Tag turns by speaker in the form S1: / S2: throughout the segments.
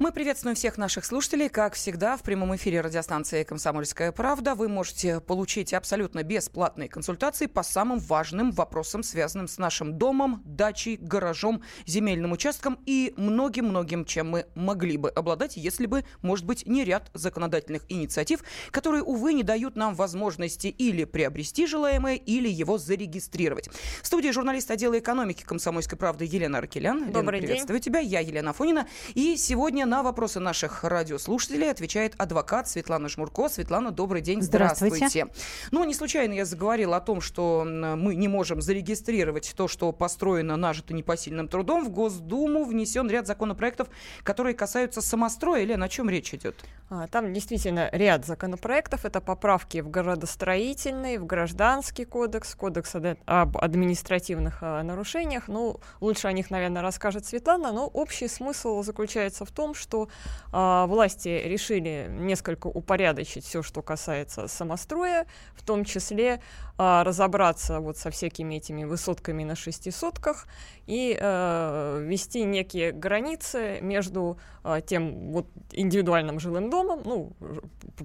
S1: Мы приветствуем всех наших слушателей. Как всегда, в прямом эфире радиостанции «Комсомольская правда» вы можете получить абсолютно бесплатные консультации по самым важным вопросам, связанным с нашим домом, дачей, гаражом, земельным участком и многим-многим, чем мы могли бы обладать, если бы, может быть, не ряд законодательных инициатив, которые, увы, не дают нам возможности или приобрести желаемое, или его зарегистрировать. В студии журналист отдела экономики «Комсомольской правды» Елена Аркелян.
S2: Добрый
S1: Лена, приветствую
S2: день.
S1: тебя. Я Елена Фонина. И сегодня на вопросы наших радиослушателей отвечает адвокат Светлана Жмурко. Светлана, добрый день.
S3: Здравствуйте.
S1: Здравствуйте. Ну, не случайно я заговорила о том, что мы не можем зарегистрировать то, что построено нажито непосильным трудом. В Госдуму внесен ряд законопроектов, которые касаются самостроя. Или о чем речь идет?
S2: А, там действительно ряд законопроектов. Это поправки в градостроительный, в гражданский кодекс, кодекс об административных а, нарушениях. Ну, лучше о них, наверное, расскажет Светлана, но общий смысл заключается в том, что а, власти решили несколько упорядочить все, что касается самостроя, в том числе а, разобраться вот со всякими этими высотками на шестисотках и ввести некие границы между а, тем вот индивидуальным жилым домом, ну,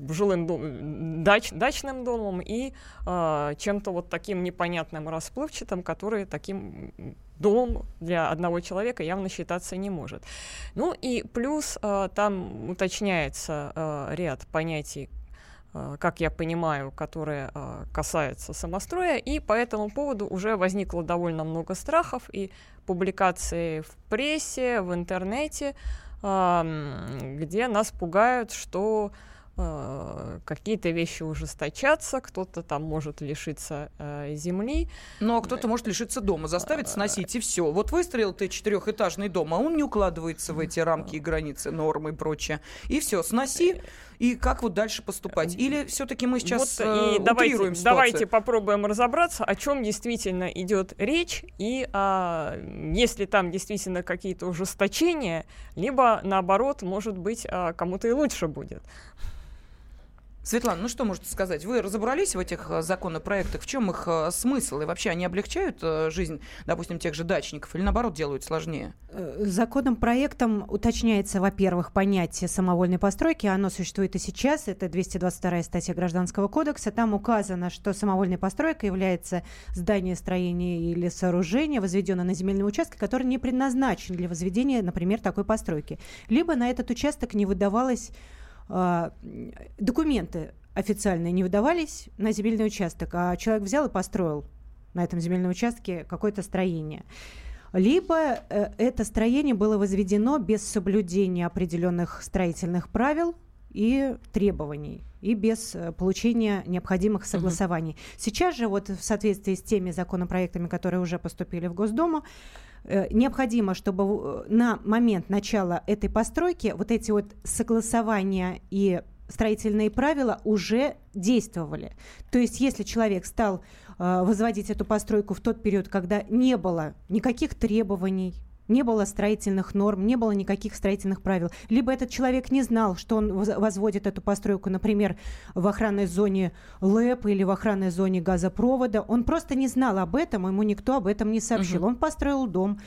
S2: жилым дом, дач, дачным домом и а, чем-то вот таким непонятным расплывчатым, который таким дом для одного человека явно считаться не может. Ну и плюс э, там уточняется э, ряд понятий, э, как я понимаю, которые касаются самостроя, и по этому поводу уже возникло довольно много страхов и публикации в прессе, в интернете, где нас пугают, что какие-то вещи ужесточатся, кто-то там может лишиться э, земли.
S1: Ну, а кто-то может лишиться дома, заставить сносить, и все. Вот выстроил ты четырехэтажный дом, а он не укладывается в эти рамки и границы, нормы и прочее. И все, сноси, и как вот дальше поступать? Или все-таки мы сейчас
S2: вот,
S1: э,
S2: и давайте,
S1: ситуацию?
S2: давайте попробуем разобраться, о чем действительно идет речь, и а, если там действительно какие-то ужесточения, либо наоборот, может быть, а, кому-то и лучше будет.
S1: Светлана, ну что можете сказать? Вы разобрались в этих э, законопроектах? В чем их э, смысл? И вообще они облегчают э, жизнь, допустим, тех же дачников или наоборот делают сложнее?
S3: Законом проектом уточняется, во-первых, понятие самовольной постройки. Оно существует и сейчас. Это 222 статья Гражданского кодекса. Там указано, что самовольной постройкой является здание, строение или сооружение, возведенное на земельном участке, который не предназначен для возведения, например, такой постройки. Либо на этот участок не выдавалось документы официальные не выдавались на земельный участок, а человек взял и построил на этом земельном участке какое-то строение. Либо э, это строение было возведено без соблюдения определенных строительных правил и требований и без э, получения необходимых согласований. Uh-huh. Сейчас же вот в соответствии с теми законопроектами, которые уже поступили в Госдуму, необходимо, чтобы э, на момент начала этой постройки вот эти вот согласования и строительные правила уже действовали. То есть, если человек стал э, возводить эту постройку в тот период, когда не было никаких требований, не было строительных норм, не было никаких строительных правил. Либо этот человек не знал, что он возводит эту постройку, например, в охранной зоне ЛЭП или в охранной зоне газопровода. Он просто не знал об этом, ему никто об этом не сообщил. Угу. Он построил дом,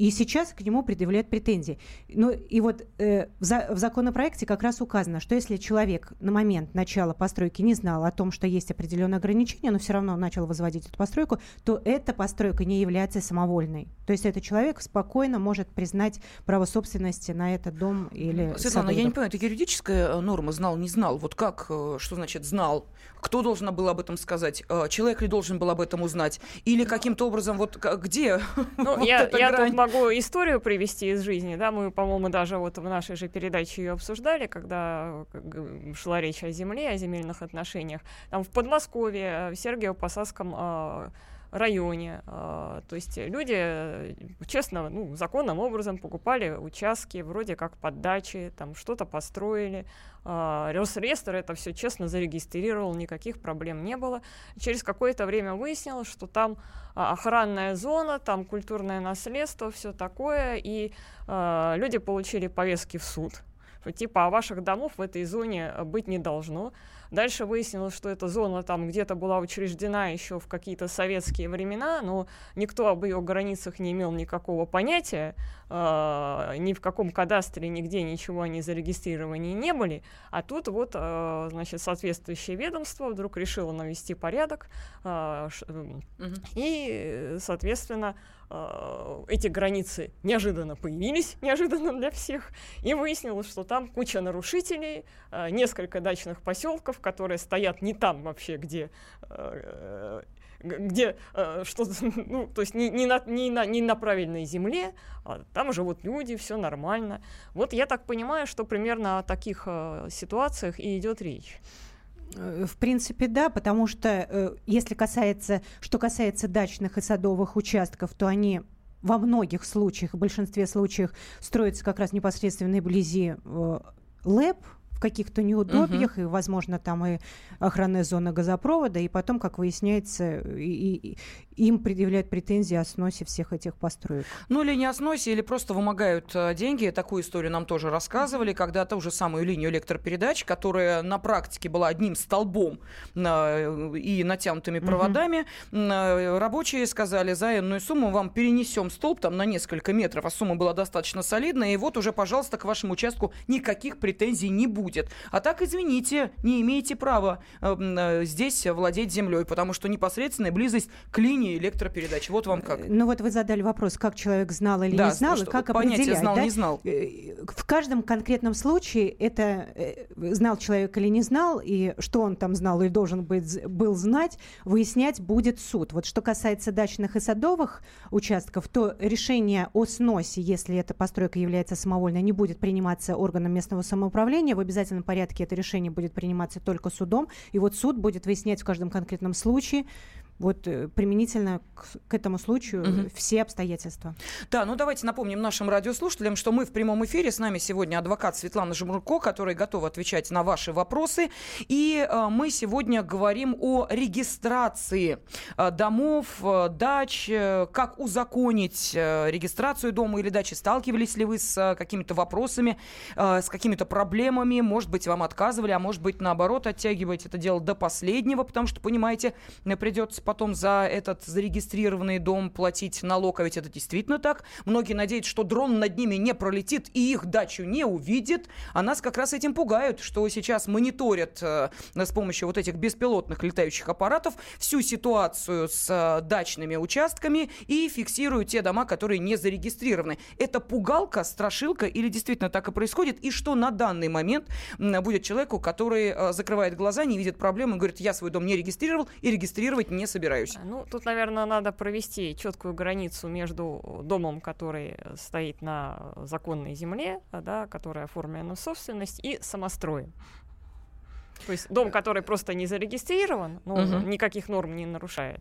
S3: и сейчас к нему предъявляют претензии. Ну и вот э, в, за, в законопроекте как раз указано, что если человек на момент начала постройки не знал о том, что есть определенные ограничения, но все равно начал возводить эту постройку, то эта постройка не является самовольной. То есть этот человек спокойно может признать право собственности на этот дом или
S1: Светлана,
S3: садоводов.
S1: я не понимаю, это юридическая э, норма знал, не знал. Вот как, э, что значит знал? Кто должен был об этом сказать? Э, человек ли должен был об этом узнать? Или каким-то образом, вот где?
S2: Ну, вот я, я тут могу могу историю привести из жизни, да, мы, по-моему, даже вот в нашей же передаче ее обсуждали, когда шла речь о земле, о земельных отношениях. Там в Подмосковье, в Сергиево-Посадском а, районе. А, то есть люди честно, ну, законным образом покупали участки, вроде как под дачи, там что-то построили. А, Росреестр это все честно зарегистрировал, никаких проблем не было. Через какое-то время выяснилось, что там а, охранная зона, там культурное наследство, все такое, и люди получили повестки в суд типа, а ваших домов в этой зоне быть не должно. Дальше выяснилось, что эта зона там где-то была учреждена еще в какие-то советские времена, но никто об ее границах не имел никакого понятия, э, ни в каком кадастре, нигде ничего они зарегистрированы не были. А тут вот, э, значит, соответствующее ведомство вдруг решило навести порядок, э, угу. и, соответственно, эти границы неожиданно появились, неожиданно для всех, и выяснилось, что там куча нарушителей, э, несколько дачных поселков, которые стоят не там вообще, где э, где э, что ну, то есть не, не, на, не, на, не на правильной земле, а там живут люди, все нормально. Вот я так понимаю, что примерно о таких э, ситуациях и идет речь.
S3: Э, в принципе, да, потому что э, если касается, что касается дачных и садовых участков, то они во многих случаях, в большинстве случаев строятся как раз непосредственно вблизи э, ЛЭП, в каких-то неудобьях, угу. и, возможно, там и охранная зона газопровода, и потом, как выясняется, и, и, им предъявляют претензии о сносе всех этих построек.
S1: Ну, или не о сносе, или просто вымогают э, деньги. Такую историю нам тоже рассказывали, когда ту же самую линию электропередач, которая на практике была одним столбом э, и натянутыми проводами, угу. рабочие сказали, за энную сумму вам перенесем столб там на несколько метров, а сумма была достаточно солидная, и вот уже, пожалуйста, к вашему участку никаких претензий не будет. А так, извините, не имеете права здесь владеть землей, потому что непосредственная близость к линии электропередачи. Вот вам как.
S3: Ну вот вы задали вопрос, как человек знал или да, не знал, и как определять.
S1: знал,
S3: да?
S1: не знал.
S3: Э, в каждом конкретном случае это знал человек или не знал, и что он там знал и должен быть, был знать, выяснять будет суд. Вот что касается дачных и садовых участков, то решение о сносе, если эта постройка является самовольной, не будет приниматься органом местного самоуправления. В обязательном порядке это решение будет приниматься только судом, и вот суд будет выяснять в каждом конкретном случае, вот э, применительно к, к этому случаю угу. все обстоятельства.
S1: Да, ну давайте напомним нашим радиослушателям, что мы в прямом эфире. С нами сегодня адвокат Светлана Жмурко, которая готова отвечать на ваши вопросы. И э, мы сегодня говорим о регистрации э, домов, э, дач, э, как узаконить э, регистрацию дома или дачи. Сталкивались ли вы с э, какими-то вопросами, э, с какими-то проблемами? Может быть, вам отказывали, а может быть, наоборот, оттягиваете это дело до последнего, потому что, понимаете, придется потом за этот зарегистрированный дом платить налог, а ведь это действительно так. Многие надеются, что дрон над ними не пролетит и их дачу не увидит. А нас как раз этим пугают, что сейчас мониторят э, с помощью вот этих беспилотных летающих аппаратов всю ситуацию с э, дачными участками и фиксируют те дома, которые не зарегистрированы. Это пугалка, страшилка или действительно так и происходит? И что на данный момент будет человеку, который э, закрывает глаза, не видит проблемы, говорит, я свой дом не регистрировал и регистрировать не собираюсь собираюсь.
S2: Ну, тут, наверное, надо провести четкую границу между домом, который стоит на законной земле, да, которая оформлена в собственность, и самостроем. То есть дом, который просто не зарегистрирован, но угу. никаких норм не нарушает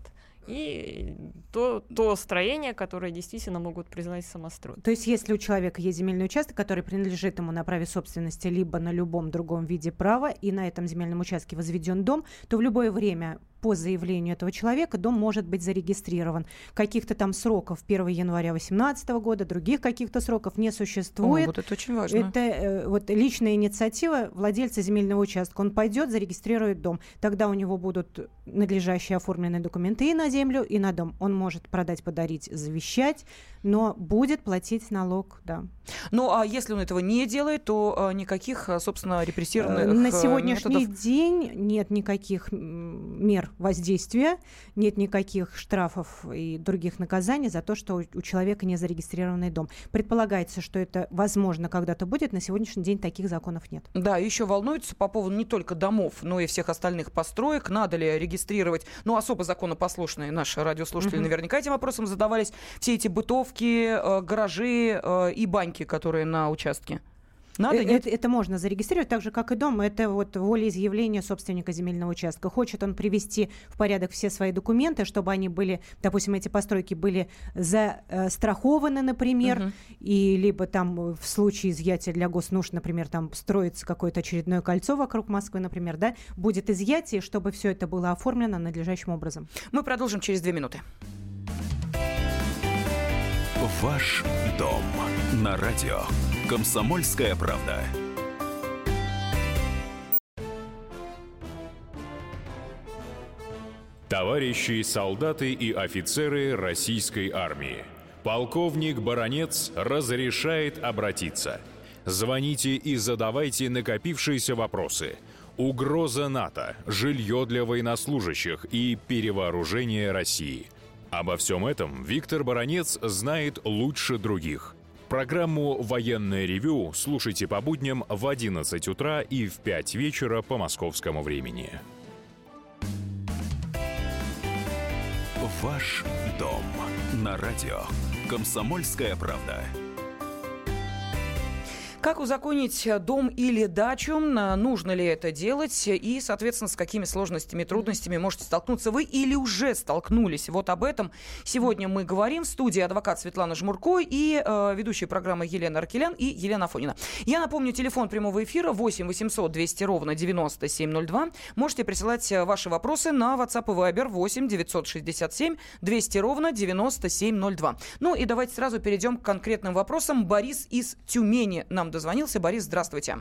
S2: и то, то строение, которое действительно могут признать самострой.
S3: То есть если у человека есть земельный участок, который принадлежит ему на праве собственности, либо на любом другом виде права, и на этом земельном участке возведен дом, то в любое время по заявлению этого человека дом может быть зарегистрирован. Каких-то там сроков 1 января 2018 года, других каких-то сроков не существует. О,
S1: вот это очень важно.
S3: Это э, вот личная инициатива владельца земельного участка. Он пойдет, зарегистрирует дом. Тогда у него будут надлежащие оформленные документы и на землю, и на дом. Он может продать, подарить, завещать, но будет платить налог, да.
S1: Ну, а если он этого не делает, то а, никаких, а, собственно, репрессированных э,
S3: На сегодняшний методов... день нет никаких мер воздействия, нет никаких штрафов и других наказаний за то, что у человека не зарегистрированный дом. Предполагается, что это возможно когда-то будет, на сегодняшний день таких законов нет.
S1: Да, еще волнуются по поводу не только домов, но и всех остальных построек. Надо ли регистрировать, ну, особо законопослушные наши радиослушатели угу. наверняка этим вопросом задавались, все эти бытовки, э, гаражи э, и баньки, которые на участке.
S3: Надо, э, нет? Это, это можно зарегистрировать, так же, как и дом. Это вот волеизъявление собственника земельного участка. Хочет он привести в порядок все свои документы, чтобы они были, допустим, эти постройки были застрахованы, например, угу. и либо там в случае изъятия для госнужд, например, там строится какое-то очередное кольцо вокруг Москвы, например, да, будет изъятие, чтобы все это было оформлено надлежащим образом.
S1: Мы продолжим через две минуты.
S4: Ваш дом на радио. Комсомольская правда.
S5: Товарищи солдаты и офицеры российской армии, полковник Баронец разрешает обратиться. Звоните и задавайте накопившиеся вопросы. Угроза НАТО, жилье для военнослужащих и перевооружение России. Обо всем этом Виктор Баронец знает лучше других. Программу «Военное ревю» слушайте по будням в 11 утра и в 5 вечера по московскому времени. Ваш дом на радио. Комсомольская правда.
S1: Как узаконить дом или дачу? Нужно ли это делать? И, соответственно, с какими сложностями, трудностями можете столкнуться вы или уже столкнулись? Вот об этом сегодня мы говорим. В студии адвокат Светлана Жмурко и э, ведущая программы Елена Аркелян и Елена Афонина. Я напомню, телефон прямого эфира 8 800 200 ровно 9702. Можете присылать э, ваши вопросы на WhatsApp и Viber 8 967 200 ровно 9702. Ну и давайте сразу перейдем к конкретным вопросам. Борис из Тюмени нам дозвонился. Борис, здравствуйте.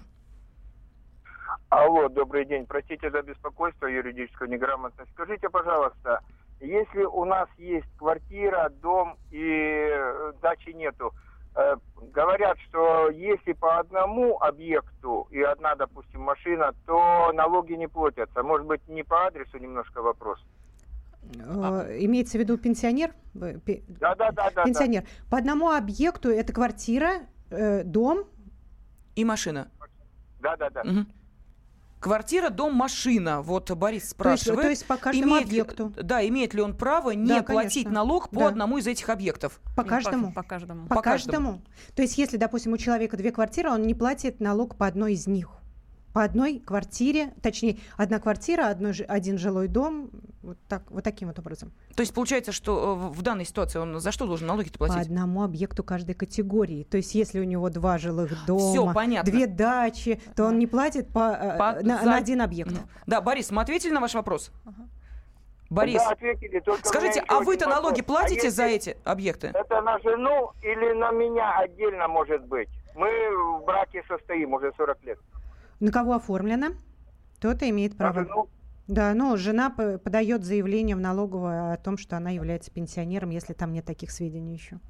S6: Алло, добрый день. Простите за беспокойство, юридическую неграмотность. Скажите, пожалуйста, если у нас есть квартира, дом и э, дачи нету, э, говорят, что если по одному объекту и одна, допустим, машина, то налоги не платятся. Может быть, не по адресу немножко вопрос?
S3: А. Имеется в виду пенсионер?
S6: Да, да, да, да.
S3: Пенсионер. Да. По одному объекту это квартира, э, дом,
S1: и машина.
S6: Да, да, да.
S1: Угу. Квартира, дом, машина. Вот Борис спрашивает.
S3: То есть, то есть по каждому
S1: имеет
S3: объекту.
S1: Ли, да, имеет ли он право не
S3: да,
S1: платить
S3: конечно.
S1: налог по
S3: да.
S1: одному из этих объектов?
S3: По каждому.
S2: По, по каждому.
S3: По,
S1: по
S3: каждому. каждому. То есть, если, допустим, у человека две квартиры, он не платит налог по одной из них по одной квартире, точнее, одна квартира, одно, один жилой дом, вот, так, вот таким вот образом.
S1: То есть получается, что э, в данной ситуации он за что должен налоги платить?
S3: По одному объекту каждой категории. То есть если у него два жилых дома,
S1: Всё, понятно.
S3: две дачи, то он не платит по, э, по, на, за... на один объект.
S1: Да, Борис, мы ответили на ваш вопрос? Борис,
S6: да, ответили,
S1: скажите, а вы-то налоги платите а если... за эти объекты?
S6: Это на жену или на меня отдельно может быть? Мы в браке состоим уже 40 лет.
S3: На кого оформлено, тот имеет право. Ну, да, но жена подает заявление в налоговую о том, что она является пенсионером, если там нет таких сведений еще.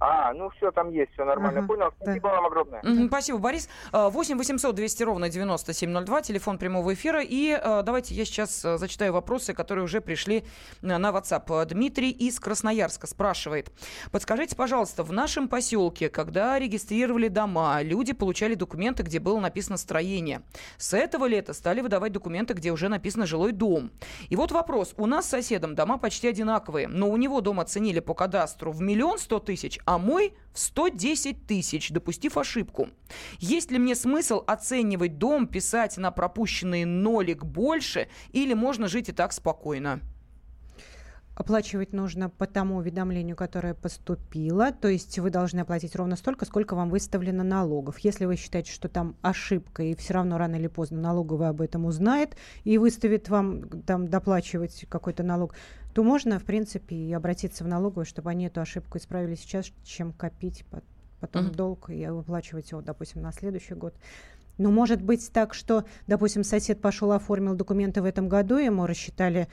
S6: А, ну все, там есть, все нормально. Ага, Понял. Спасибо да. вам огромное. Mm-hmm,
S1: спасибо, Борис. 8 800 200 ровно 9702, телефон прямого эфира. И э, давайте я сейчас э, зачитаю вопросы, которые уже пришли на WhatsApp. Дмитрий из Красноярска спрашивает. Подскажите, пожалуйста, в нашем поселке, когда регистрировали дома, люди получали документы, где было написано строение. С этого лета стали выдавать документы, где уже написано жилой дом. И вот вопрос. У нас с соседом дома почти одинаковые, но у него дом оценили по кадастру в миллион сто тысяч, а мой в 110 тысяч, допустив ошибку. Есть ли мне смысл оценивать дом, писать на пропущенный нолик больше, или можно жить и так спокойно?
S3: Оплачивать нужно по тому уведомлению, которое поступило. То есть вы должны оплатить ровно столько, сколько вам выставлено налогов. Если вы считаете, что там ошибка, и все равно рано или поздно налоговая об этом узнает и выставит вам там доплачивать какой-то налог, то можно, в принципе, и обратиться в налоговую, чтобы они эту ошибку исправили сейчас, чем копить потом mm-hmm. долг и выплачивать его, допустим, на следующий год. Но может быть так, что, допустим, сосед пошел, оформил документы в этом году, ему рассчитали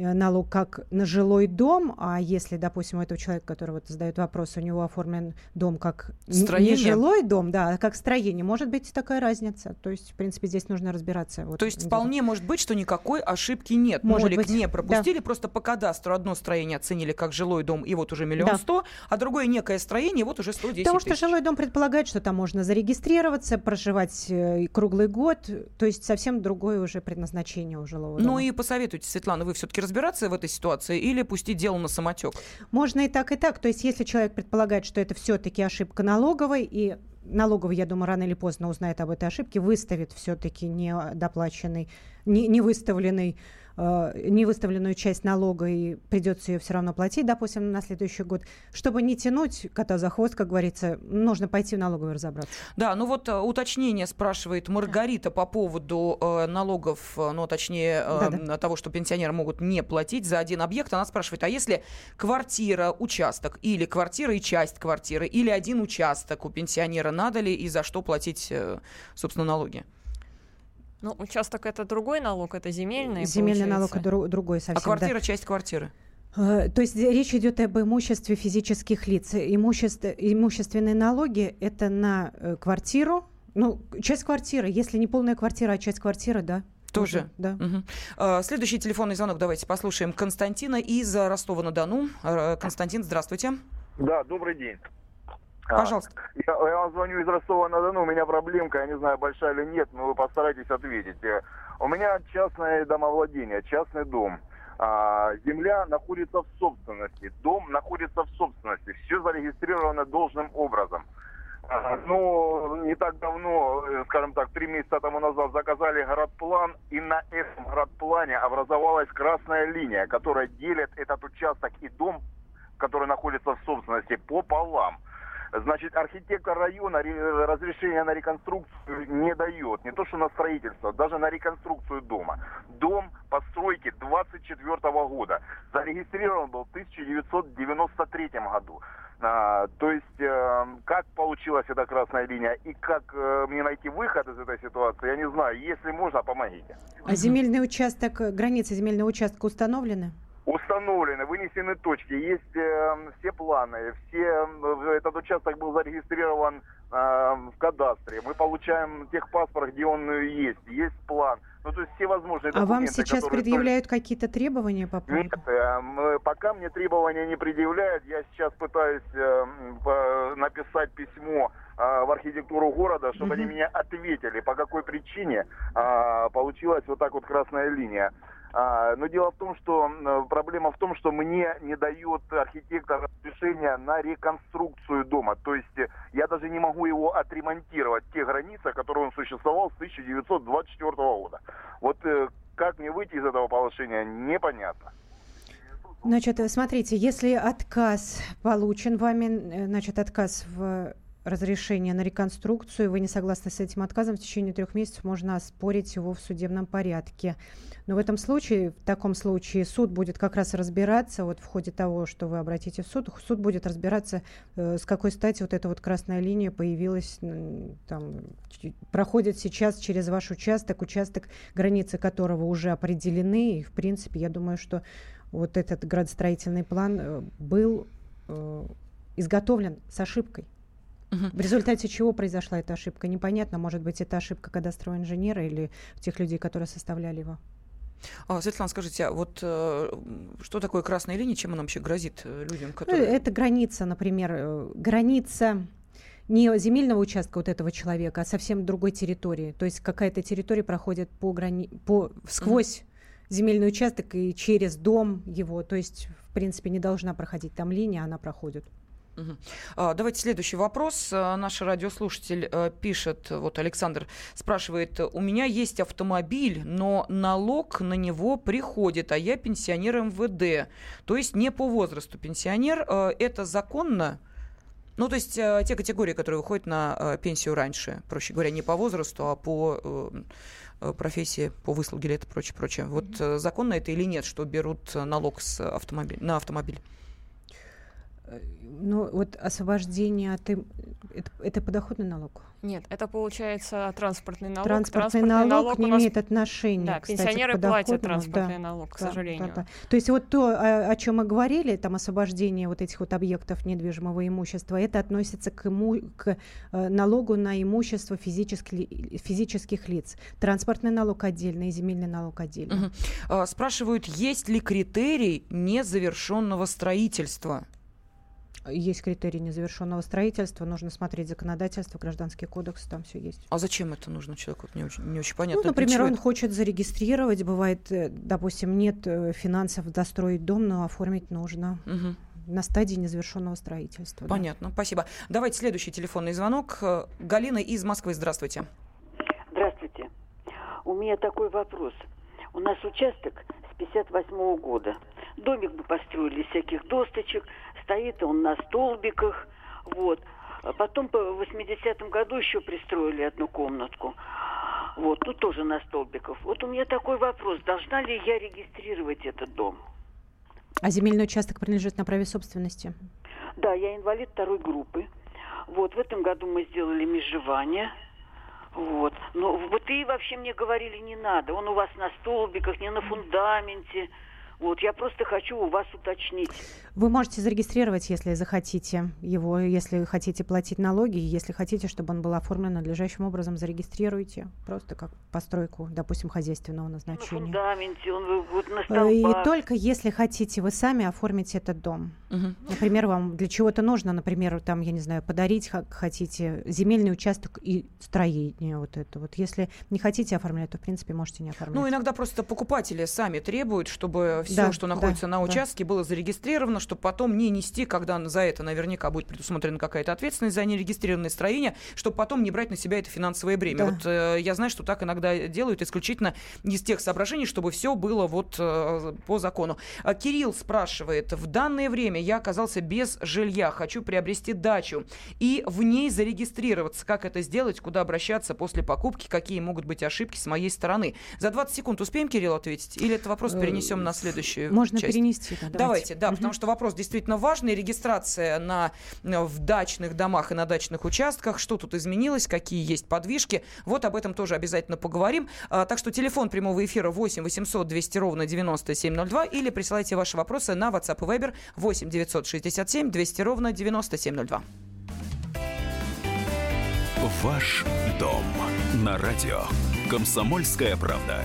S3: налог как на жилой дом, а если, допустим, у этого человека, который вот задает вопрос, у него оформлен дом как строение. не жилой дом, да, а как строение, может быть такая разница. То есть, в принципе, здесь нужно разбираться.
S1: Вот, То есть вполне может быть, что никакой ошибки нет. Может Нолик быть. не пропустили, да. просто по кадастру одно строение оценили как жилой дом, и вот уже миллион сто, да. а другое некое строение, и вот уже 110
S3: Потому
S1: тысяч.
S3: что жилой дом предполагает, что там можно зарегистрироваться, проживать э, круглый год, то есть совсем другое уже предназначение у жилого ну
S1: дома. Ну и посоветуйте, Светлана, вы все-таки разбираться в этой ситуации или пустить дело на самотек?
S3: Можно и так, и так. То есть если человек предполагает, что это все-таки ошибка налоговой, и налоговый, я думаю, рано или поздно узнает об этой ошибке, выставит все-таки недоплаченный, не, не выставленный э, невыставленную часть налога и придется ее все равно платить, допустим, на следующий год. Чтобы не тянуть кота за хвост, как говорится, нужно пойти в налоговую разобраться.
S1: Да, ну вот э, уточнение спрашивает Маргарита по поводу э, налогов, э, ну, точнее, э, да, да. того, что пенсионеры могут не платить за один объект. Она спрашивает, а если квартира, участок, или квартира и часть квартиры, или один участок у пенсионера, надо ли и за что платить, э, собственно, налоги?
S2: Ну, участок это другой налог, это земельный.
S3: Земельный
S2: получается.
S3: налог это другой совсем.
S1: А квартира
S3: да.
S1: часть квартиры.
S3: Э, То есть речь идет об имуществе физических лиц. Имущество, имущественные налоги это на э, квартиру, ну, часть квартиры. Если не полная квартира, а часть квартиры, да.
S1: Тоже.
S3: Да.
S1: А, Следующий телефонный звонок давайте послушаем. Константина из Ростова-на-Дону. Константин, здравствуйте.
S7: Да, добрый день. А,
S1: Пожалуйста.
S7: Я, я вам звоню из Ростова-на-Дону, у меня проблемка, я не знаю, большая или нет, но вы постарайтесь ответить. Э, У меня частное домовладение, частный дом. А, земля находится в собственности, дом находится в собственности. Все зарегистрировано должным образом. А, Ну, не так давно, э, скажем так, три месяца тому назад заказали городплан, и на этом городплане образовалась красная линия, которая делит этот участок и дом, который находится в собственности, пополам. Значит, архитектор района ре- разрешения на реконструкцию не дает. Не то, что на строительство, даже на реконструкцию дома. Дом постройки 24 года. Зарегистрирован был в 1993 году. А, то есть, э, как получилась эта красная линия и как э, мне найти выход из этой ситуации, я не знаю. Если можно, помогите.
S3: А земельный участок, э, границы земельного участка установлены?
S7: Установлены, вынесены точки, есть э, все планы, все э, этот участок был зарегистрирован э, в кадастре. Мы получаем техпаспорт, где он э, есть, есть план. Ну то есть все возможные
S3: А вам сейчас предъявляют какие-то требования по поводу?
S7: Нет, э, м, пока мне требования не предъявляют, я сейчас пытаюсь э, по- написать письмо э, в архитектуру города, чтобы они
S3: Мгм.
S7: меня ответили, по какой причине а, получилась вот так вот красная линия. А, но дело в том, что м, проблема в том, что мне не дает архитектор разрешения на реконструкцию дома. То есть э, я даже не могу его отремонтировать в тех границах, которые он существовал с 1924 года. Вот э, как мне выйти из этого положения, непонятно.
S3: Значит, э, смотрите, если отказ получен вами, э, значит, отказ в разрешение на реконструкцию, вы не согласны с этим отказом, в течение трех месяцев можно оспорить его в судебном порядке. Но в этом случае, в таком случае, суд будет как раз разбираться, вот в ходе того, что вы обратите в суд, суд будет разбираться, э, с какой стати вот эта вот красная линия появилась, м, там, проходит сейчас через ваш участок, участок, границы которого уже определены, и, в принципе, я думаю, что вот этот градостроительный план э, был э, изготовлен с ошибкой.
S1: Мгм.
S3: В результате чего произошла эта ошибка? Непонятно. Может быть, это ошибка кадастрового инженера или тех людей, которые составляли его.
S1: А, Светлана, скажите, а вот э, что такое красная линия, чем она вообще грозит э, людям,
S3: Ну,
S1: которые...
S3: это граница, например, э, граница не земельного участка вот этого человека, а совсем другой территории. То есть какая-то территория проходит по грани... по... сквозь земельный участок и через дом его. То есть, в принципе, не должна проходить там линия, она проходит.
S1: А, Давайте следующий вопрос. А, Наш радиослушатель э, пишет, вот Александр спрашивает, у меня есть автомобиль, но налог на него приходит, а я пенсионер МВД, то есть не по возрасту пенсионер. Э, Это законно? Ну, то есть э, те категории, которые уходят на э, пенсию раньше, проще говоря, не по возрасту, а по э, э, профессии, по выслуге лет и прочее, прочее. Вот э, законно это или нет, что берут э, налог с автомобиль, на автомобиль?
S3: Ну, вот освобождение от... им- Это, это подоходный налог?
S2: Нет, это получается транспортный налог.
S3: Транспортный, налог, не
S2: у нас-
S3: имеет отношения,
S2: Да,
S3: кстати,
S2: пенсионеры
S3: к
S2: платят транспортный
S3: Да.
S2: налог, к
S3: Да,
S2: сожалению.
S3: да, да. То есть вот то, о, о чем мы говорили, там освобождение вот этих вот объектов недвижимого имущества, это относится к, иму- к э, налогу на имущество физических, физических лиц. Транспортный налог отдельно и земельный налог отдельно.
S1: А, Спрашивают, есть ли критерий незавершенного строительства?
S3: Есть критерии незавершенного строительства, нужно смотреть законодательство, гражданский кодекс, там все есть.
S1: А зачем это нужно человеку? Вот Не очень, не очень понятно.
S3: Ну, например, он
S1: это?
S3: хочет зарегистрировать, бывает, э, допустим, нет э, финансов достроить дом, но оформить нужно.
S1: Мгм.
S3: на стадии незавершенного строительства. да.
S1: Понятно, спасибо. Давайте следующий телефонный звонок. Э, Галина из Москвы, здравствуйте.
S8: Здравствуйте. У меня такой вопрос. У нас участок с 58 года. Домик мы построили из всяких досточек. Стоит он на столбиках. Вот. А потом по 80-м году еще пристроили одну комнатку. Вот, тут тоже на столбиках. Вот у меня такой вопрос. Должна ли я регистрировать этот дом?
S3: А земельный участок принадлежит на праве собственности.
S8: Да, я инвалид второй группы. Вот, в этом году мы сделали межевание. Вот. Но вот и вообще мне говорили, не надо. Он у вас на столбиках, не на фундаменте. Вот, я просто хочу у вас уточнить.
S3: Вы можете зарегистрировать, если захотите его, если хотите платить налоги, если хотите, чтобы он был оформлен надлежащим образом, зарегистрируйте. Просто как постройку, допустим, хозяйственного назначения. На
S8: фундаменте, он вот на столбах.
S3: И только если хотите, вы сами оформите этот дом. Угу. Например, вам для чего-то нужно, например, там, я не знаю, подарить хотите земельный участок и строение вот это. Вот если не хотите оформлять, то, в принципе, можете не оформлять.
S1: Ну, иногда просто покупатели сами требуют, чтобы все, да, что находится да, на участке, да. было зарегистрировано, чтобы потом не нести, когда за это наверняка будет предусмотрена какая-то ответственность за нерегистрированное строение, чтобы потом не брать на себя это финансовое бремя. Да. Вот э, я знаю, что так иногда делают исключительно из тех соображений, чтобы все было вот э, по закону. А Кирилл спрашивает, в данное время я оказался без жилья, хочу приобрести дачу и в ней зарегистрироваться. Как это сделать, куда обращаться после покупки, какие могут быть ошибки с моей стороны? За 20 секунд успеем, Кирилл, ответить? Или этот вопрос э, перенесем на следующий? Следующую
S3: Можно
S1: часть.
S3: перенести. Да,
S1: давайте. давайте, да, угу. потому что вопрос действительно важный. Регистрация на, в дачных домах и на дачных участках. Что тут изменилось, какие есть подвижки. Вот об этом тоже обязательно поговорим. А, так что телефон прямого эфира 8 800 200 ровно 9702 или присылайте ваши вопросы на WhatsApp и Viber 8 967 200 ровно 9702.
S4: Ваш дом на радио. Комсомольская правда.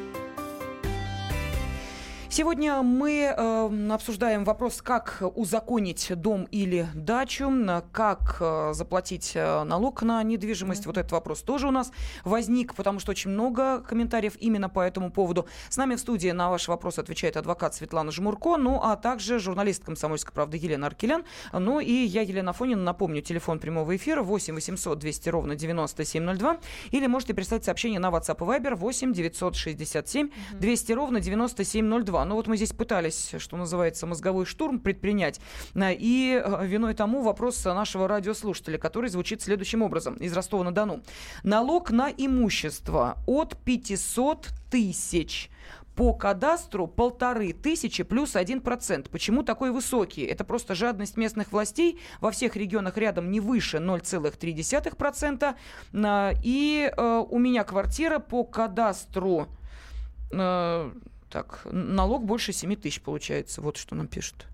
S1: Сегодня мы э, обсуждаем вопрос, как узаконить дом или дачу, как э, заплатить э, налог на недвижимость. Вот этот вопрос тоже у нас возник, потому что очень много комментариев именно по этому поводу. С нами в студии на ваши вопросы отвечает адвокат Светлана Жмурко, ну а также журналист «Комсомольской правды» Елена Аркелян. Ну и я, Елена Фонина, напомню, телефон прямого эфира 8 800 200 ровно 9702. Или можете прислать сообщение на WhatsApp и Viber 8 967 200 ровно 9702. Ну вот мы здесь пытались, что называется, мозговой штурм предпринять. Э, и э, виной тому вопрос нашего радиослушателя, который звучит следующим образом из Ростова-на-Дону. Налог на имущество от 500 тысяч по кадастру полторы тысячи плюс один процент. Почему такой высокий? Это просто жадность местных властей. Во всех регионах рядом не выше 0,3%. Э, и у меня квартира по кадастру так, налог больше 7 тысяч получается. Вот что нам пишут.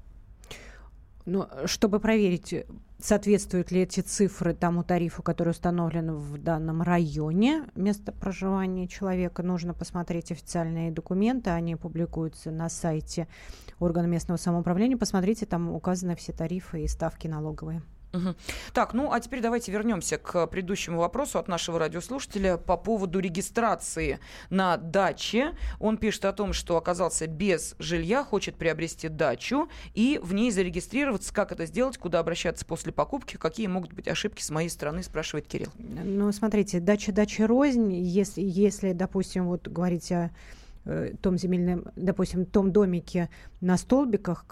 S3: Ну, чтобы проверить, соответствуют ли эти цифры тому тарифу, который установлен в данном районе места проживания человека, нужно посмотреть официальные документы. Они публикуются на сайте органа местного самоуправления. Посмотрите, там указаны все тарифы и ставки налоговые.
S1: Так, ну а теперь давайте вернемся к предыдущему вопросу от нашего радиослушателя по поводу регистрации на даче. Он пишет о том, что оказался без жилья, хочет приобрести дачу и в ней зарегистрироваться. Как это сделать, куда обращаться после покупки, какие могут быть ошибки с моей стороны, спрашивает Кирилл.
S3: Ну, смотрите, дача дача рознь. Если, если допустим, вот говорить о э, том земельном, допустим, том домике на столбиках,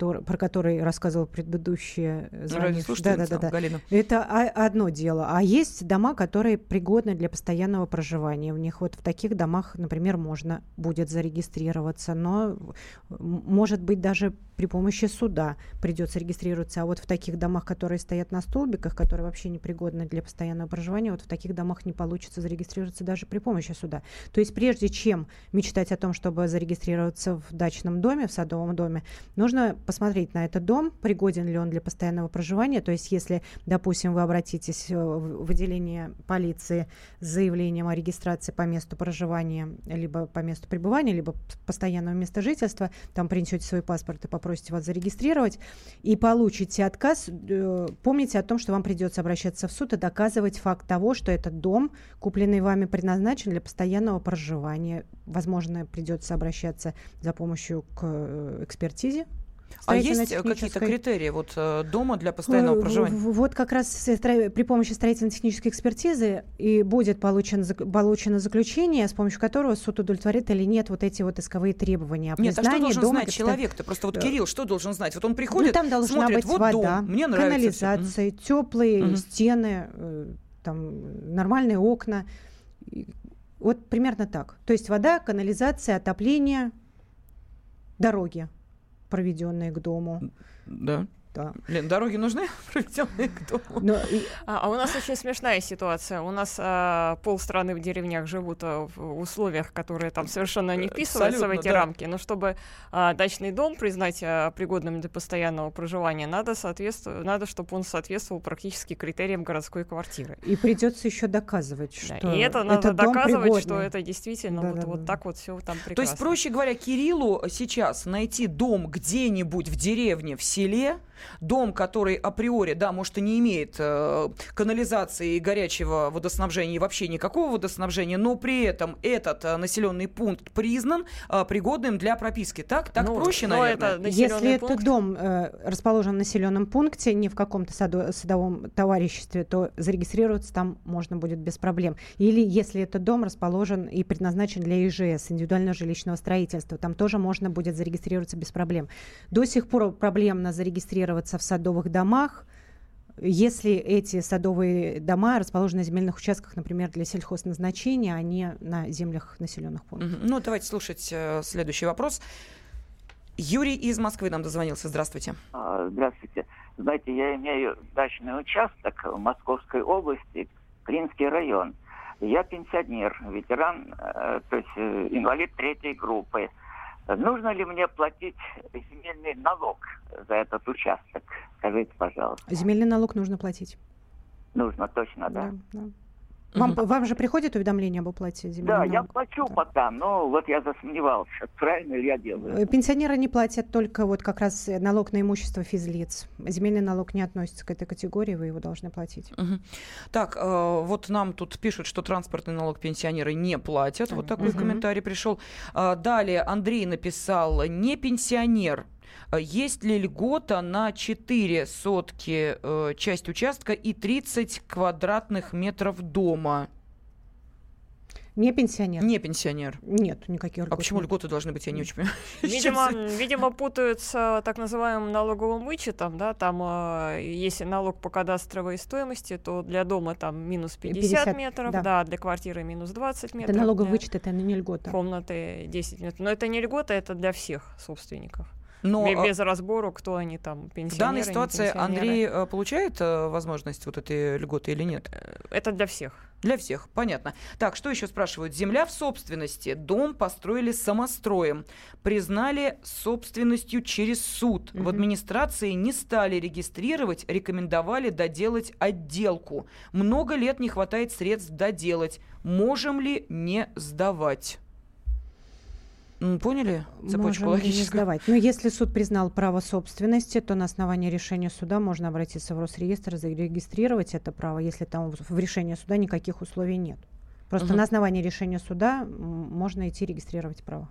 S3: который, про который рассказывал предыдущие звонившие. Да, да, да, да. Галина. Это одно дело. А есть дома, которые пригодны для постоянного проживания. В них вот в таких домах, например, можно будет зарегистрироваться, но может быть даже при помощи суда придется регистрироваться. А вот в таких домах, которые стоят на столбиках, которые вообще не пригодны для постоянного проживания, вот в таких домах не получится зарегистрироваться даже при помощи суда. То есть прежде чем мечтать о том, чтобы зарегистрироваться в дачном доме, в садовом доме, нужно посмотреть на этот дом, пригоден ли он для постоянного проживания. То есть, если, допустим, вы обратитесь э, в отделение полиции с заявлением о регистрации по месту проживания, либо по месту пребывания, либо постоянного места жительства, там принесете свой паспорт и попросите попросите вас зарегистрировать и получите отказ, э, помните о том, что вам придется обращаться в суд и доказывать факт того, что этот дом, купленный вами, предназначен для постоянного проживания. Возможно, придется обращаться за помощью к э, экспертизе
S1: а есть какие-то критерии вот э, дома для постоянного э, проживания?
S3: Вот как раз при помощи строительно-технической экспертизы и будет получено, получено заключение, с помощью которого суд удовлетворит или нет вот эти вот исковые требования.
S1: Нет, а что должен дома, знать человек-то? Просто вот Кирилл что должен знать? Вот он приходит, ну,
S3: там должна
S1: смотрит,
S3: быть
S1: вот
S3: вода,
S1: дом, мне нравится
S3: канализация, угу. теплые угу. стены, э, там нормальные окна. Вот примерно так. То есть вода, канализация, отопление, дороги проведенные к дому.
S1: Да. Да. Лен, дороги нужны, проведенные к дому.
S2: Но, а, а у нас очень смешная ситуация. У нас а, полстраны в деревнях живут а, в условиях, которые там совершенно не вписываются в эти да. рамки. Но чтобы а, дачный дом признать а, пригодным для постоянного проживания, надо, соответству... надо, чтобы он соответствовал практически критериям городской квартиры.
S3: И придется еще доказывать, что
S2: да, И это надо доказывать, что это действительно да, вот, да, вот да. так вот все там прекрасно.
S1: То есть, проще говоря, Кириллу сейчас найти дом где-нибудь в деревне, в селе, дом, который априори, да, может, и не имеет э, канализации и горячего водоснабжения и вообще никакого водоснабжения, но при этом этот э, населенный пункт признан э, пригодным для прописки. Так? Так ну, проще, наверное?
S3: Это Если пункт... этот дом э, расположен в населенном пункте, не в каком-то саду, садовом товариществе, то зарегистрироваться там можно будет без проблем. Или если этот дом расположен и предназначен для ИЖС, индивидуального жилищного строительства, там тоже можно будет зарегистрироваться без проблем. До сих пор проблемно зарегистрироваться регистрироваться в садовых домах, если эти садовые дома расположены на земельных участках, например, для сельхозназначения, а не на землях населенных пунктов.
S1: Ну, давайте слушать э, следующий вопрос. Юрий из Москвы нам дозвонился. Здравствуйте.
S9: А, здравствуйте. Знаете, я имею дачный участок в Московской области, Клинский район. Я пенсионер, ветеран, э, то есть э, инвалид третьей группы. Нужно ли мне платить земельный налог за этот участок? Скажите, пожалуйста.
S3: Земельный налог нужно платить.
S9: Нужно, точно, да.
S3: да, да. Вам, угу. вам же приходит уведомление об уплате
S9: земельного Да, я плачу да. пока, но вот я засомневался, правильно ли я делаю.
S3: Э, пенсионеры не платят только вот как раз налог на имущество физлиц. Земельный налог не относится к этой категории, вы его должны платить.
S1: Угу. Так, э, вот нам тут пишут, что транспортный налог пенсионеры не платят. Вот такой угу. комментарий пришел. Э, далее Андрей написал, не пенсионер, есть ли льгота на 4 сотки э, часть участка и 30 квадратных метров дома?
S3: Не пенсионер?
S1: Не пенсионер.
S3: Нет, никаких льгот.
S1: А почему льготы должны быть, я не очень понимаю.
S2: Видимо, видимо путают с так называемым налоговым вычетом, да, там, э, если налог по кадастровой стоимости, то для дома там минус 50, 50 метров, да. да, для квартиры минус 20 метров.
S3: Это налоговый вычет, это не льгота.
S2: Комнаты 10 метров. Но это не льгота, это для всех собственников. Но а без разбора, кто они там, пенсионеры, В
S1: данной ситуации Андрей э, получает э, возможность вот этой льготы или нет? Э,
S2: это для всех.
S1: Для всех, понятно. Так, что еще спрашивают? Земля в собственности. Дом построили самостроем. Признали собственностью через суд. Mm-hmm. В администрации не стали регистрировать, рекомендовали доделать отделку. Много лет не хватает средств доделать. Можем ли не сдавать? Поняли цепочку
S3: Можем не сдавать. Но если суд признал право собственности, то на основании решения суда можно обратиться в Росреестр, зарегистрировать это право, если там в решении суда никаких условий нет. Просто угу. на основании решения суда можно идти регистрировать право.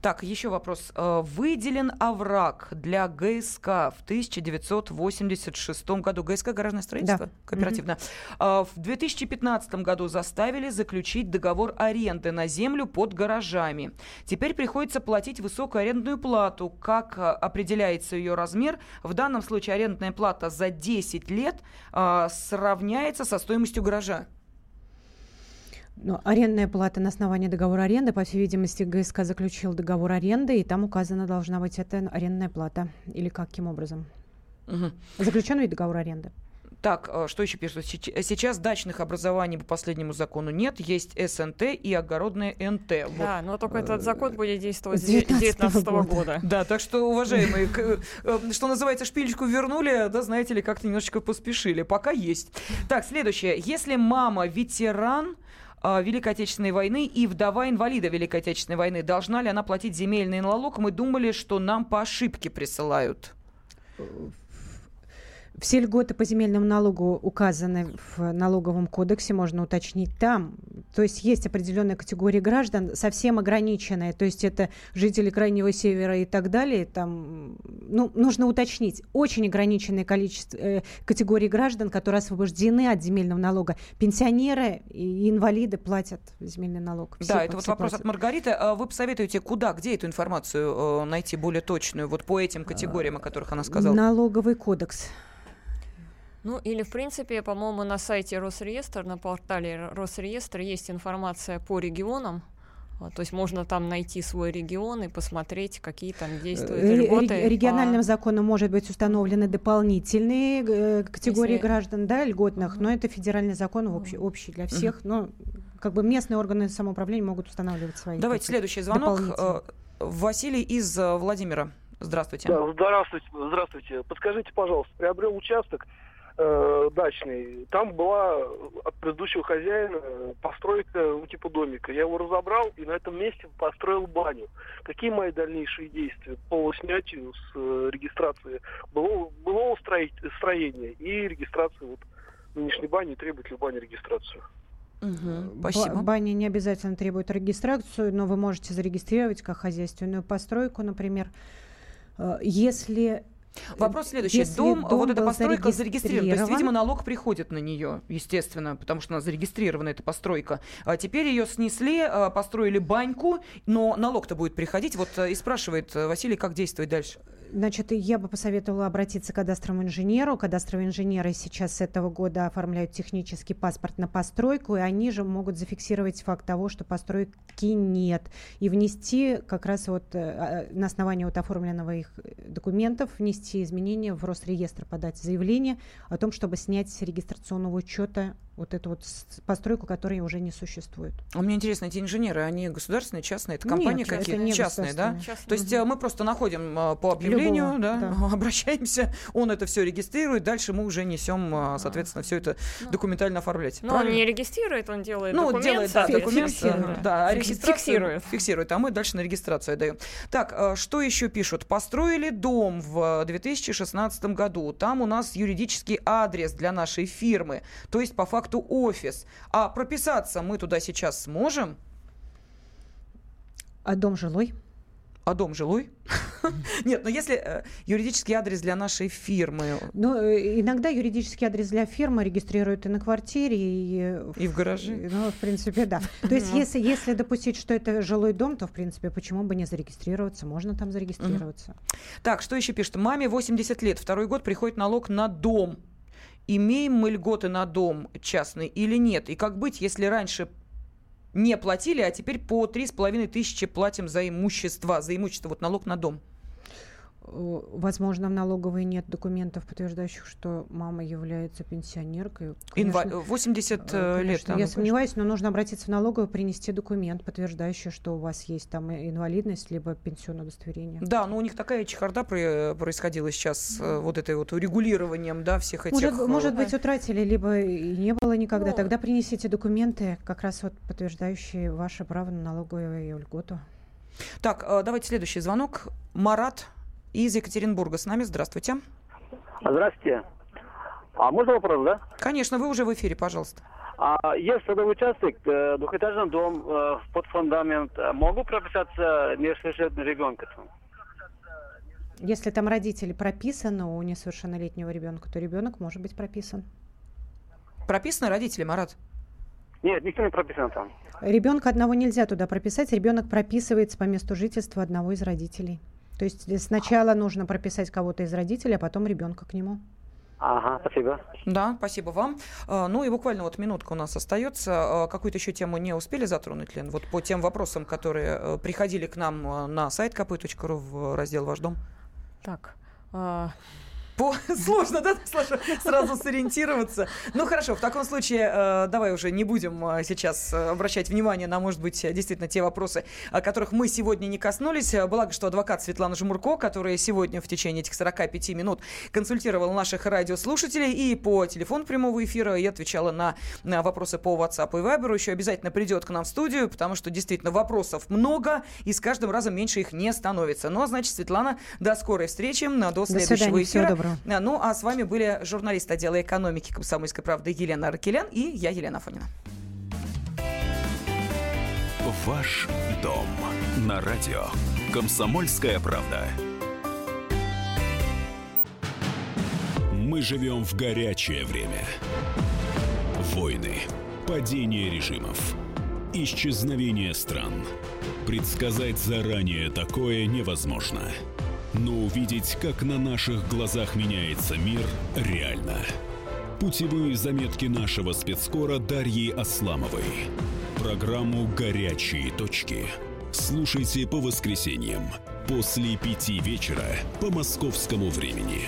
S1: Так, еще вопрос. Э, выделен овраг для ГСК в 1986 году. ГСК гаражное строительство да. кооперативно. Угу. В 2015 году заставили заключить договор аренды на землю под гаражами. Теперь приходится платить высокую арендную плату. Как э, определяется ее размер? В данном случае арендная плата за 10 лет сравняется со стоимостью гаража.
S3: Ну, арендная плата на основании договора аренды, по всей видимости, ГСК заключил договор аренды, и там указана должна быть эта арендная плата. Или каким образом? Угу. Заключен ведь договор аренды.
S1: Так, э, что еще пишут? Сейчас дачных образований по последнему закону нет, есть СНТ и огородное НТ.
S2: Да, вот. но только этот закон будет действовать с 2019 года. года.
S1: Да, так что, уважаемые, э, что называется, шпилечку вернули, да, знаете ли, как-то немножечко поспешили. Пока есть. Так, следующее. Если мама ветеран, э, Великой Отечественной войны и вдова инвалида Великой Отечественной войны. Должна ли она платить земельный налог? Мы думали, что нам по ошибке присылают.
S3: Все льготы по земельному налогу указаны в налоговом кодексе, можно уточнить там. То есть есть определенная категория граждан, совсем ограниченная. То есть это жители Крайнего Севера и так далее. Там, ну, нужно уточнить. Очень ограниченное количество э, категорий граждан, которые освобождены от земельного налога. Пенсионеры и инвалиды платят земельный налог.
S1: Все, да, это вот вопрос платят. от Маргариты. А вы посоветуете, куда, где эту информацию э, найти более точную, вот по этим категориям, о которых она сказала?
S3: Налоговый кодекс.
S2: Ну или, в принципе, по-моему, на сайте Росреестр, на портале Росреестр есть информация по регионам, то есть можно там найти свой регион и посмотреть, какие там действуют э, льготы.
S3: Региональным по... законом может быть установлены дополнительные э, категории Если... граждан, да, льготных, но это федеральный закон общий, общий для всех. Но как бы местные органы самоуправления могут устанавливать свои.
S1: Давайте следующий звонок. Э, Василий из Владимира. Здравствуйте.
S10: Да, здравствуйте. Здравствуйте. Подскажите, пожалуйста, приобрел участок э, дачный, там была от предыдущего хозяина постройка ну, типа домика. Я его разобрал и на этом месте построил баню. Какие мои дальнейшие действия по снятию с э, регистрации былого, былого строения и регистрации вот нынешней бани, требует ли баня регистрацию?
S3: Угу, спасибо. Баня не обязательно требует регистрацию, но вы можете зарегистрировать как хозяйственную постройку, например. Э, если
S1: Вопрос следующий. Если дом, дом вот эта постройка зарегистрирована. То есть, видимо, налог приходит на нее, естественно, потому что она зарегистрирована, эта постройка. А теперь ее снесли, а, построили баньку, но налог-то будет приходить. Вот э, и спрашивает э, Василий, как действовать дальше.
S3: Значит, я бы посоветовала обратиться к кадастровому инженеру. Кадастровые инженеры сейчас с этого года оформляют технический паспорт на постройку, и они же могут зафиксировать факт того, что постройки нет, и внести как раз вот э, а, на основании вот оформленного их документов внести изменения в Росреестр, подать заявление о том, чтобы снять с регистрационного учета вот эту вот постройку, которая уже не существует.
S1: А мне интересно, эти инженеры, они государственные, частные? Это компании какие-то? Частные, да? Частные. То есть угу. мы просто находим а, по объявлению, Любого, да, да, обращаемся, он это все регистрирует, дальше мы уже несем, а, соответственно, все это ну, документально оформлять.
S2: Но он не регистрирует, он делает ну, документ. делает, да,
S1: документ, фиксирует. да, а фиксирует. фиксирует, а мы дальше на регистрацию отдаем. Так, что еще пишут? Построили дом в 2016 году, там у нас юридический адрес для нашей фирмы, то есть по факту факту офис. А прописаться мы туда сейчас сможем?
S3: А дом жилой?
S1: А дом жилой? Нет, но если э, юридический адрес для нашей фирмы...
S3: Ну, э, иногда юридический адрес для фирмы регистрируют и на квартире, и...
S1: И в гараже.
S3: Ну, в принципе, да. То есть, если, если допустить, что это жилой дом, то, в принципе, почему бы не зарегистрироваться? Можно там зарегистрироваться.
S1: Так, что еще пишет? Маме 80 лет, второй год приходит налог на дом имеем мы льготы на дом частный или нет. И как быть, если раньше не платили, а теперь по три с половиной тысячи платим за имущество, за имущество, вот налог на дом.
S3: Возможно, в налоговой нет документов, подтверждающих, что мама является пенсионеркой.
S1: Конечно, Инва... 80 э, э, конечно, лет.
S3: Там, я сомневаюсь, но нужно обратиться в налоговую, принести документ, подтверждающий, что у вас есть там инвалидность, либо пенсионное удостоверение.
S1: Да, но у них такая чехарда происходила сейчас, mm. вот этой вот урегулированием, да, всех этих...
S3: Может, может быть, утратили, либо и не было никогда. Ну... Тогда принесите документы, как раз вот подтверждающие ваше право на налоговую льготу.
S1: Так, давайте следующий звонок. Марат из Екатеринбурга с нами. Здравствуйте.
S11: Здравствуйте. А можно вопрос, да?
S1: Конечно, вы уже в эфире, пожалуйста.
S11: А есть садовый участок, э, двухэтажный дом э, под фундамент. Могу прописаться несовершеннолетний ребенка там?
S3: Если там родители прописаны у несовершеннолетнего ребенка, то ребенок может быть прописан.
S1: Прописаны родители, Марат?
S11: Нет, никто не прописан там.
S3: Ребенка одного нельзя туда прописать. Ребенок прописывается по месту жительства одного из родителей. То есть сначала нужно прописать кого-то из родителей, а потом ребенка к нему.
S11: Ага, спасибо.
S1: Да, спасибо вам. А, ну и буквально вот минутка у нас остается. А, какую-то еще тему не успели затронуть, Лен? Вот по тем вопросам, которые э, приходили к нам э, на сайт kp.ru в раздел «Ваш дом».
S2: Так,
S1: По... Сложно, да, сразу сориентироваться. Ну хорошо, в таком случае э, давай уже не будем э, сейчас э, обращать внимание на, может быть, действительно те вопросы, о которых мы сегодня не коснулись. Благо, что адвокат Светлана Жмурко, которая сегодня в течение этих 45 минут консультировала наших радиослушателей и по телефону прямого эфира и отвечала на, на вопросы по WhatsApp и Viber, еще обязательно придет к нам в студию, потому что действительно вопросов много, и с каждым разом меньше их не становится. Ну, а значит, Светлана, до скорой встречи, до следующего до свидания, эфира. Всего доброго. Ну, а с вами были журналист отдела экономики комсомольской правды Елена Аркелян и я, Елена Афонина.
S4: Ваш дом на радио. Комсомольская правда. Мы живем в горячее время. Войны, падение режимов, исчезновение стран. Предсказать заранее такое невозможно. Но увидеть, как на наших глазах меняется мир, реально. Путевые заметки нашего спецкора Дарьи Асламовой. Программу «Горячие точки». Слушайте по воскресеньям после пяти вечера по московскому времени.